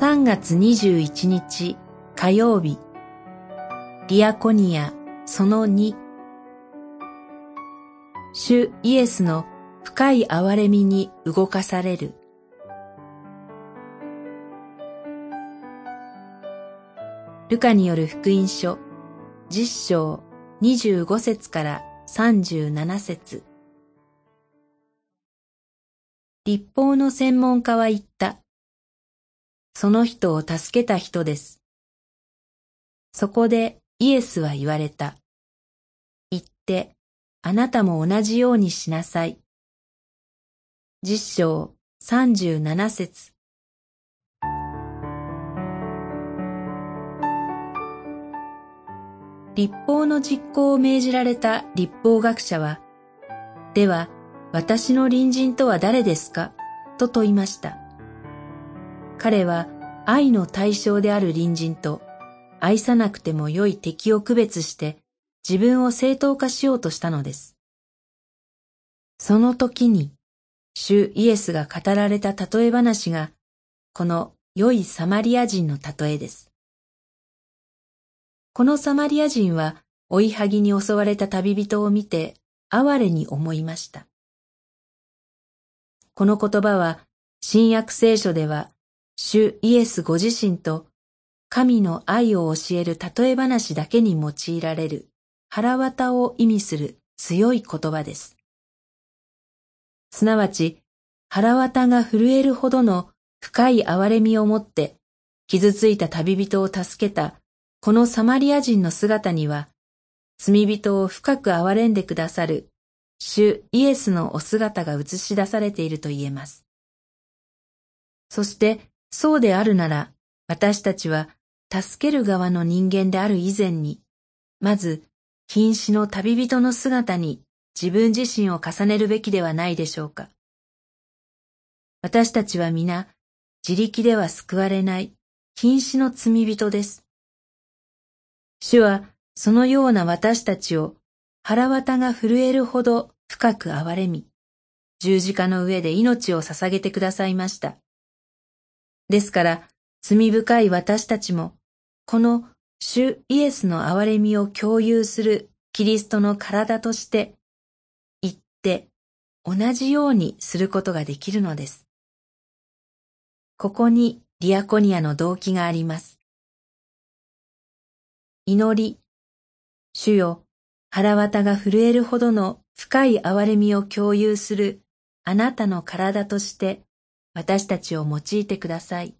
3月21日火曜日。ディアコニアその2主イエスの深い憐れみに動かされる。ルカによる福音書10章25節から37節。立法の専門家は言った。その人を助けた人です。そこでイエスは言われた。言って、あなたも同じようにしなさい。実章37節立法の実行を命じられた立法学者は、では、私の隣人とは誰ですか？と問いました。彼は愛の対象である隣人と愛さなくても良い敵を区別して自分を正当化しようとしたのです。その時に主イエスが語られた例え話がこの良いサマリア人の例えです。このサマリア人は追いはぎに襲われた旅人を見て哀れに思いました。この言葉は新約聖書では主イエスご自身と神の愛を教える例え話だけに用いられる腹渡を意味する強い言葉です。すなわち腹渡が震えるほどの深い憐れみをもって傷ついた旅人を助けたこのサマリア人の姿には罪人を深く憐れんでくださる主イエスのお姿が映し出されていると言えます。そしてそうであるなら私たちは助ける側の人間である以前に、まず瀕死の旅人の姿に自分自身を重ねるべきではないでしょうか。私たちは皆自力では救われない瀕死の罪人です。主はそのような私たちを腹渡が震えるほど深く憐れみ、十字架の上で命を捧げてくださいました。ですから、罪深い私たちも、この主イエスの憐れみを共有するキリストの体として、言って同じようにすることができるのです。ここにディアコニアの動機があります。祈り、主よ、腹渡が震えるほどの深い憐れみを共有するあなたの体として私たちを用いてください。